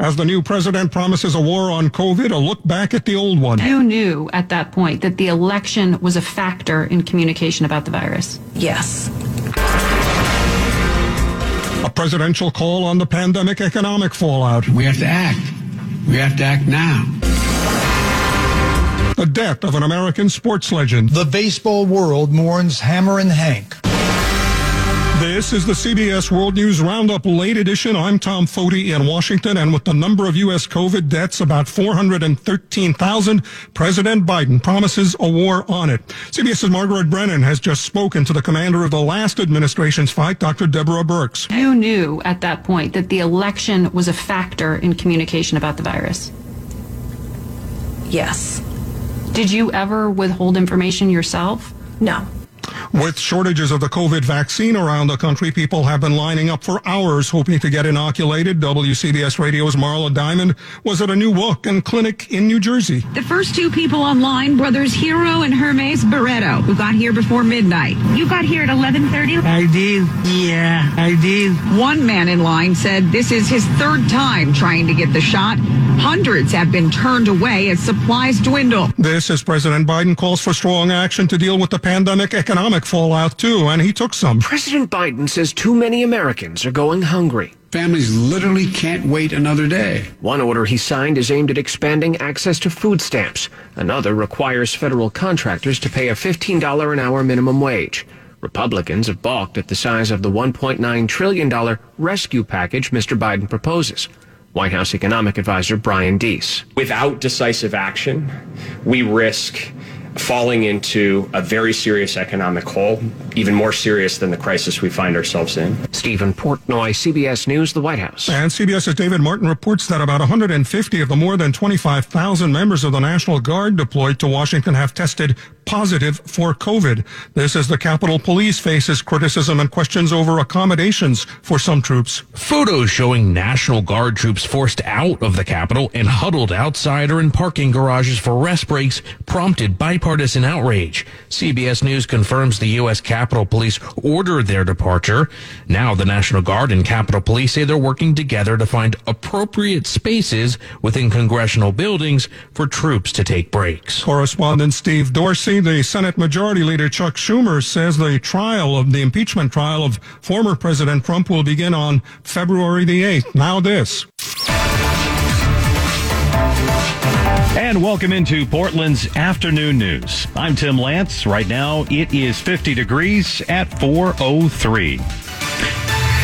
As the new president promises a war on COVID, a look back at the old one. Who knew at that point that the election was a factor in communication about the virus? Yes. A presidential call on the pandemic economic fallout. We have to act. We have to act now. The death of an American sports legend. The baseball world mourns Hammerin' Hank. This is the CBS World News Roundup late edition. I'm Tom Foty in Washington, and with the number of U.S. COVID deaths about 413,000, President Biden promises a war on it. CBS's Margaret Brennan has just spoken to the commander of the last administration's fight, Dr. Deborah Birx. Who knew at that point that the election was a factor in communication about the virus? Yes. Did you ever withhold information yourself? No. With shortages of the COVID vaccine around the country, people have been lining up for hours hoping to get inoculated. WCBS Radio's Marla Diamond was at a new walk and clinic in New Jersey. The first two people online, brothers Hero and Hermes Barreto, who got here before midnight. You got here at 11:30? I did. Yeah, I did. One man in line said this is his third time trying to get the shot. Hundreds have been turned away as supplies dwindle. This as President Biden calls for strong action to deal with the pandemic economic fallout too, and he took some. President Biden says too many Americans are going hungry. Families literally can't wait another day. One order he signed is aimed at expanding access to food stamps. Another requires federal contractors to pay a $15 an hour minimum wage. Republicans have balked at the size of the $1.9 trillion rescue package Mr. Biden proposes. White House economic advisor Brian Deese. Without decisive action, we risk falling into a very serious economic hole, even more serious than the crisis we find ourselves in. Stephen Portnoy, CBS News, the White House. And CBS's David Martin reports that about 150 of the more than 25,000 members of the National Guard deployed to Washington have tested positive for COVID. This as the Capitol Police faces criticism and questions over accommodations for some troops. Photos showing National Guard troops forced out of the Capitol and huddled outside or in parking garages for rest breaks prompted bipartisan outrage. CBS News confirms the U.S. Capitol Police ordered their departure. Now the National Guard and Capitol Police say they're working together to find appropriate spaces within congressional buildings for troops to take breaks. Correspondent Steve Dorsey the Senate Majority Leader Chuck Schumer says the trial of the impeachment trial of former President Trump will begin on February the 8th. Now this. And welcome into Portland's afternoon news. I'm Tim Lance. Right now it is 50 degrees at 403.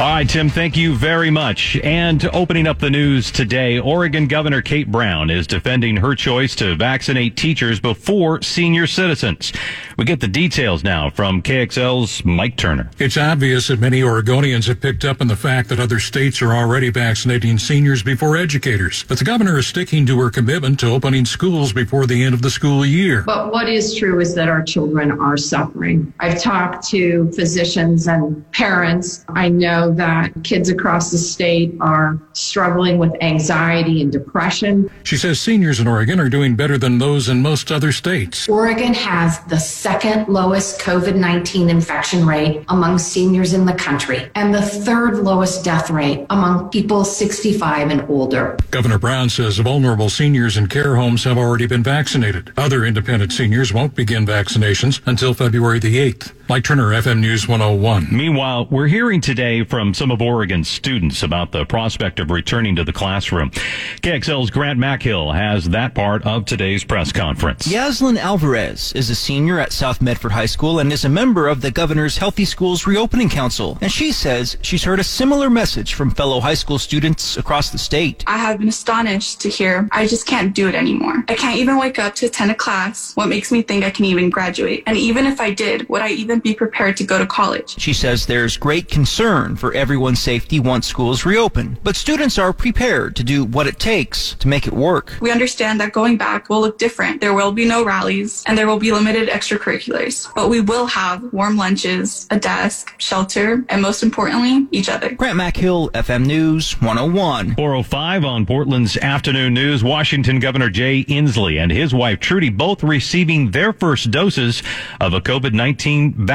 All right, Tim, thank you very much. And opening up the news today, Oregon Governor Kate Brown is defending her choice to vaccinate teachers before senior citizens. We get the details now from KXL's Mike Turner. It's obvious that many Oregonians have picked up on the fact that other states are already vaccinating seniors before educators. But the governor is sticking to her commitment to opening schools before the end of the school year. But what is true is that our children are suffering. I've talked to physicians and parents. I know that kids across the state are struggling with anxiety and depression. She says seniors in Oregon are doing better than those in most other states. Oregon has the second lowest COVID 19 infection rate among seniors in the country and the third lowest death rate among people 65 and older. Governor Brown says vulnerable seniors in care homes have already been vaccinated. Other independent seniors won't begin vaccinations until February the 8th. Mike Turner, FM News 101. Meanwhile, we're hearing today from some of Oregon's students about the prospect of returning to the classroom. KXL's Grant Mackhill has that part of today's press conference. Yaslin Alvarez is a senior at South Medford High School and is a member of the governor's Healthy Schools Reopening Council. And she says she's heard a similar message from fellow high school students across the state. I have been astonished to hear I just can't do it anymore. I can't even wake up to attend a class. What makes me think I can even graduate? And even if I did, would I even wouldn't be prepared to go to college. She says there's great concern for everyone's safety once schools reopen, but students are prepared to do what it takes to make it work. We understand that going back will look different. There will be no rallies and there will be limited extracurriculars, but we will have warm lunches, a desk, shelter, and most importantly, each other. Grant MacHill, FM News 101. 405 on Portland's afternoon news. Washington Governor Jay Inslee and his wife Trudy both receiving their first doses of a COVID 19 vaccine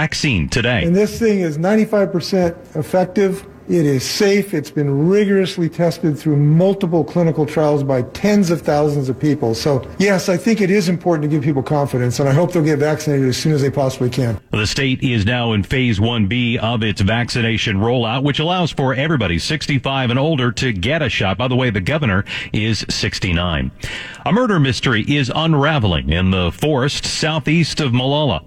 today. And this thing is 95% effective. It is safe. It's been rigorously tested through multiple clinical trials by tens of thousands of people. So, yes, I think it is important to give people confidence, and I hope they'll get vaccinated as soon as they possibly can. The state is now in phase 1B of its vaccination rollout, which allows for everybody 65 and older to get a shot. By the way, the governor is 69. A murder mystery is unraveling in the forest southeast of Molalla.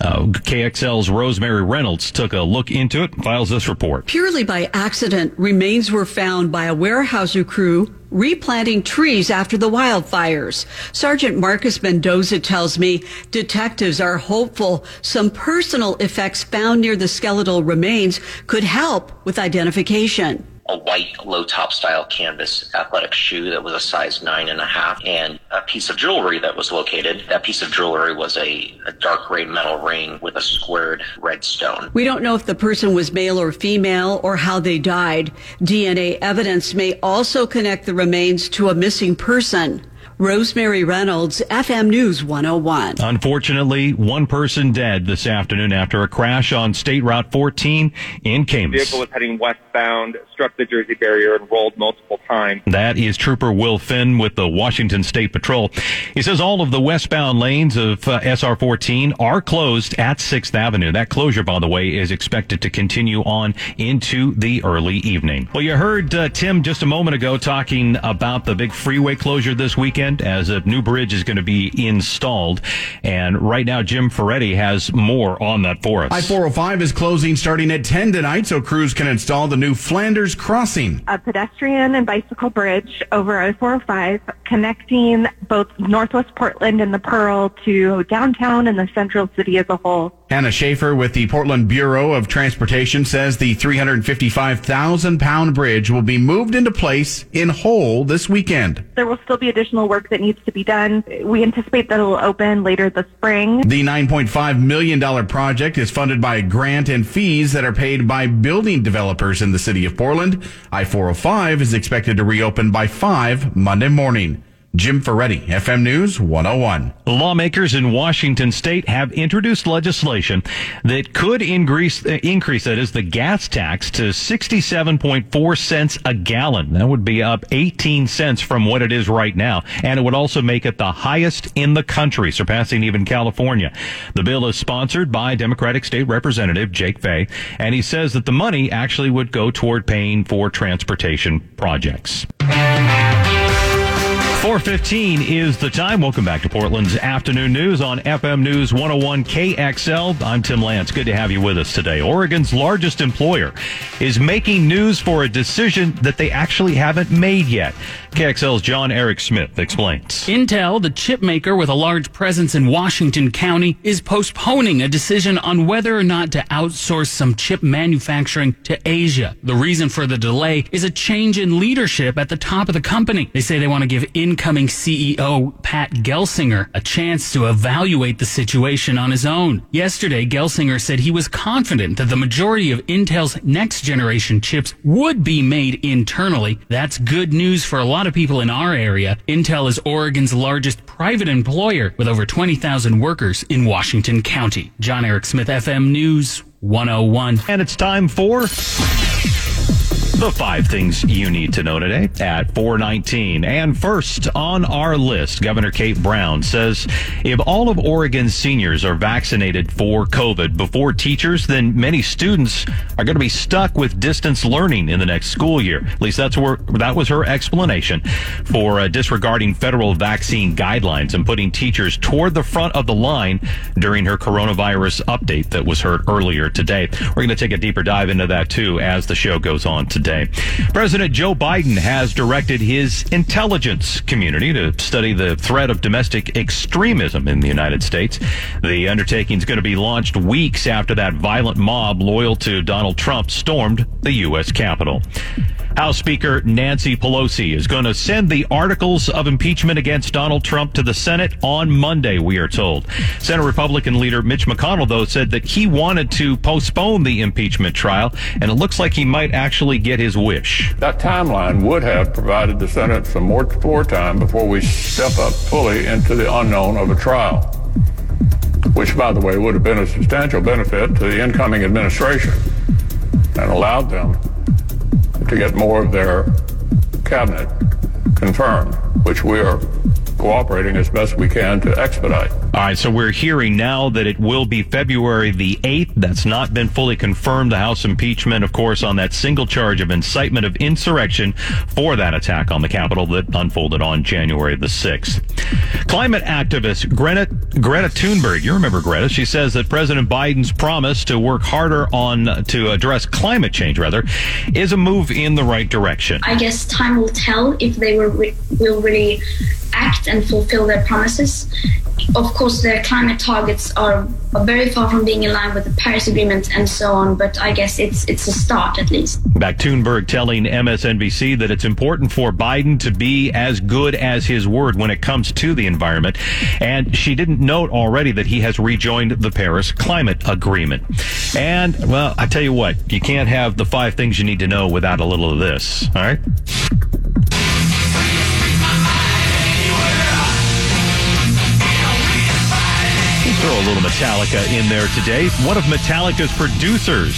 Uh, KXL's Rosemary Reynolds took a look into it, files this report. Purely by accident, remains were found by a Weyerhaeuser crew replanting trees after the wildfires. Sergeant Marcus Mendoza tells me detectives are hopeful some personal effects found near the skeletal remains could help with identification a white low top style canvas athletic shoe that was a size nine and a half and a piece of jewelry that was located. That piece of jewelry was a, a dark gray metal ring with a squared red stone. We don't know if the person was male or female or how they died. DNA evidence may also connect the remains to a missing person. Rosemary Reynolds, FM News 101. Unfortunately, one person dead this afternoon after a crash on State Route 14 in Camas. The vehicle was heading westbound, struck the Jersey barrier, and rolled multiple times. That is Trooper Will Finn with the Washington State Patrol. He says all of the westbound lanes of uh, SR 14 are closed at 6th Avenue. That closure, by the way, is expected to continue on into the early evening. Well, you heard uh, Tim just a moment ago talking about the big freeway closure this weekend as a new bridge is going to be installed. And right now, Jim Ferretti has more on that for us. I 405 is closing starting at 10 tonight so crews can install the new Flanders Crossing. A pedestrian and bicycle bridge over I 405 connecting both Northwest Portland and the Pearl to downtown and the central city as a whole. Hannah Schaefer with the Portland Bureau of Transportation says the 355,000 pound bridge will be moved into place in whole this weekend. There will still be additional work that needs to be done. We anticipate that it will open later this spring. The $9.5 million project is funded by a grant and fees that are paid by building developers in the city of Portland. I-405 is expected to reopen by 5 Monday morning. Jim Ferretti, FM News 101. Lawmakers in Washington state have introduced legislation that could increase, uh, increase that is the gas tax to 67.4 cents a gallon. That would be up 18 cents from what it is right now. And it would also make it the highest in the country, surpassing even California. The bill is sponsored by Democratic State Representative Jake Fey, and he says that the money actually would go toward paying for transportation projects. 415 is the time. Welcome back to Portland's afternoon news on FM News 101 KXL. I'm Tim Lance. Good to have you with us today. Oregon's largest employer is making news for a decision that they actually haven't made yet. KXL's John Eric Smith explains. Intel, the chip maker with a large presence in Washington County, is postponing a decision on whether or not to outsource some chip manufacturing to Asia. The reason for the delay is a change in leadership at the top of the company. They say they want to give incoming CEO Pat Gelsinger a chance to evaluate the situation on his own. Yesterday, Gelsinger said he was confident that the majority of Intel's next generation chips would be made internally. That's good news for a lot of people in our area. Intel is Oregon's largest private employer with over 20,000 workers in Washington County. John Eric Smith, FM News 101. And it's time for the five things you need to know today at 419. And first on our list, Governor Kate Brown says if all of Oregon's seniors are vaccinated for COVID before teachers, then many students are going to be stuck with distance learning in the next school year. At least that's where that was her explanation for uh, disregarding federal vaccine guidelines and putting teachers toward the front of the line during her coronavirus update that was heard earlier today. We're going to take a deeper dive into that too as the show goes on today. President Joe Biden has directed his intelligence community to study the threat of domestic extremism in the United States. The undertaking is going to be launched weeks after that violent mob loyal to Donald Trump stormed the U.S. Capitol. House Speaker Nancy Pelosi is going to send the articles of impeachment against Donald Trump to the Senate on Monday, we are told. Senate Republican leader Mitch McConnell, though, said that he wanted to postpone the impeachment trial, and it looks like he might actually get his wish. That timeline would have provided the Senate some more floor time before we step up fully into the unknown of a trial, which, by the way, would have been a substantial benefit to the incoming administration and allowed them to get more of their cabinet confirmed, which we are cooperating as best we can to expedite. All right, so we're hearing now that it will be February the 8th. That's not been fully confirmed. The House impeachment, of course, on that single charge of incitement of insurrection for that attack on the Capitol that unfolded on January the 6th. Climate activist Greta, Greta Thunberg, you remember Greta, she says that President Biden's promise to work harder on, to address climate change, rather, is a move in the right direction. I guess time will tell if they will, will really act and fulfill their promises. Of course, their climate targets are, are very far from being in line with the Paris Agreement and so on, but I guess it's it's a start at least. Back Thunberg telling MSNBC that it's important for Biden to be as good as his word when it comes to the environment. And she didn't note already that he has rejoined the Paris Climate Agreement. And, well, I tell you what, you can't have the five things you need to know without a little of this. All right? A little Metallica in there today. One of Metallica's producers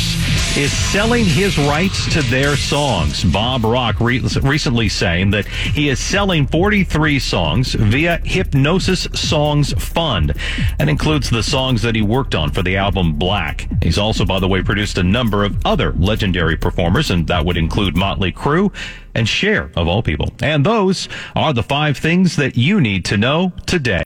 is selling his rights to their songs. Bob Rock re- recently saying that he is selling 43 songs via Hipgnosis Songs Fund. and includes the songs that he worked on for the album Black. He's also, by the way, produced a number of other legendary performers, and that would include Motley Crue and Cher, of all people. And those are the five things that you need to know today.